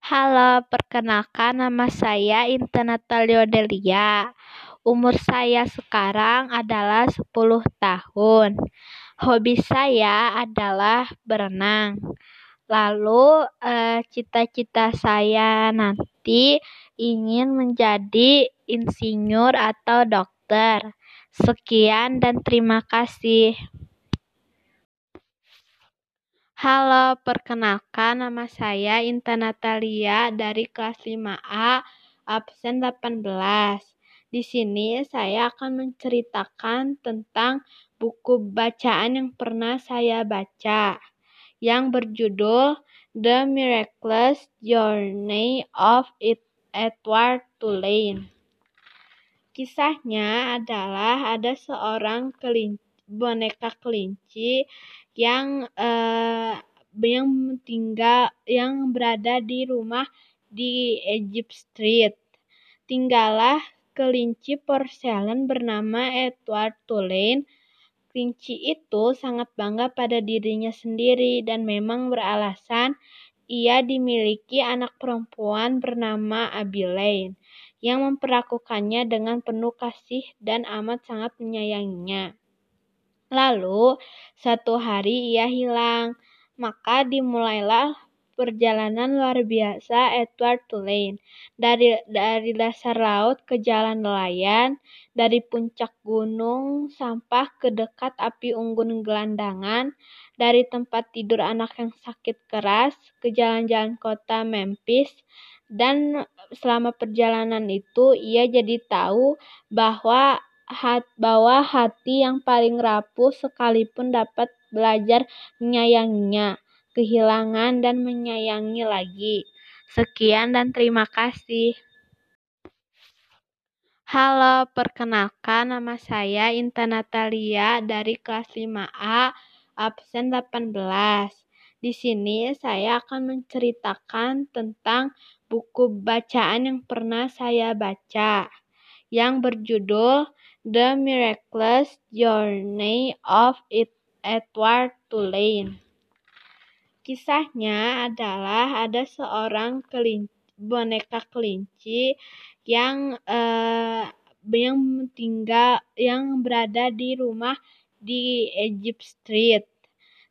Halo, perkenalkan nama saya Intan Natalia Delia. Umur saya sekarang adalah 10 tahun. Hobi saya adalah berenang. Lalu eh, cita-cita saya nanti ingin menjadi insinyur atau dokter. Sekian dan terima kasih. Halo, perkenalkan nama saya Intan Natalia dari kelas 5A, absen 18. Di sini saya akan menceritakan tentang buku bacaan yang pernah saya baca yang berjudul The Miraculous Journey of Edward Tulane. Kisahnya adalah ada seorang kelinci, boneka kelinci yang uh, yang tinggal yang berada di rumah di Egypt Street. Tinggallah kelinci porselen bernama Edward Tulane. Kelinci itu sangat bangga pada dirinya sendiri dan memang beralasan ia dimiliki anak perempuan bernama Abilene yang memperlakukannya dengan penuh kasih dan amat sangat menyayanginya. Lalu, satu hari ia hilang, maka dimulailah perjalanan luar biasa Edward Tulane. Dari, dari dasar laut ke jalan nelayan, dari puncak gunung sampah ke dekat api unggun gelandangan, dari tempat tidur anak yang sakit keras ke jalan-jalan kota Memphis, dan selama perjalanan itu ia jadi tahu bahwa hat, bahwa hati yang paling rapuh sekalipun dapat belajar menyayanginya, kehilangan dan menyayangi lagi. Sekian dan terima kasih. Halo, perkenalkan nama saya Intan Natalia dari kelas 5A, absen 18. Di sini saya akan menceritakan tentang buku bacaan yang pernah saya baca yang berjudul The Miraculous Journey of Edward Tulane. Kisahnya adalah ada seorang kelinci, boneka kelinci yang uh, yang tinggal yang berada di rumah di Egypt Street.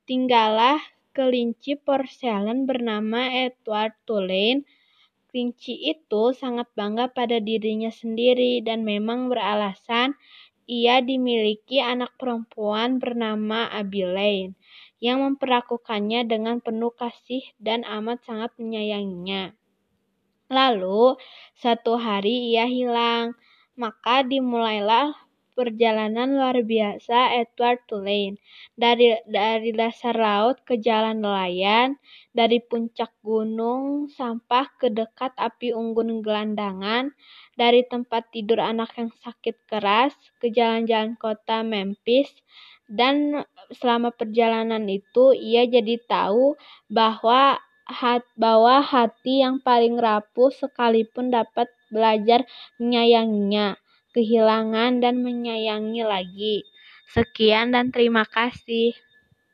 Tinggallah kelinci porselen bernama Edward Tulane Kelinci itu sangat bangga pada dirinya sendiri dan memang beralasan ia dimiliki anak perempuan bernama Abilene yang memperlakukannya dengan penuh kasih dan amat sangat menyayanginya. Lalu, satu hari ia hilang, maka dimulailah perjalanan luar biasa Edward Tulane. Dari dari dasar laut ke jalan nelayan, dari puncak gunung sampah ke dekat api unggun gelandangan, dari tempat tidur anak yang sakit keras ke jalan-jalan kota Memphis, dan selama perjalanan itu ia jadi tahu bahwa hat, bahwa hati yang paling rapuh sekalipun dapat belajar menyayanginya kehilangan dan menyayangi lagi. Sekian dan terima kasih.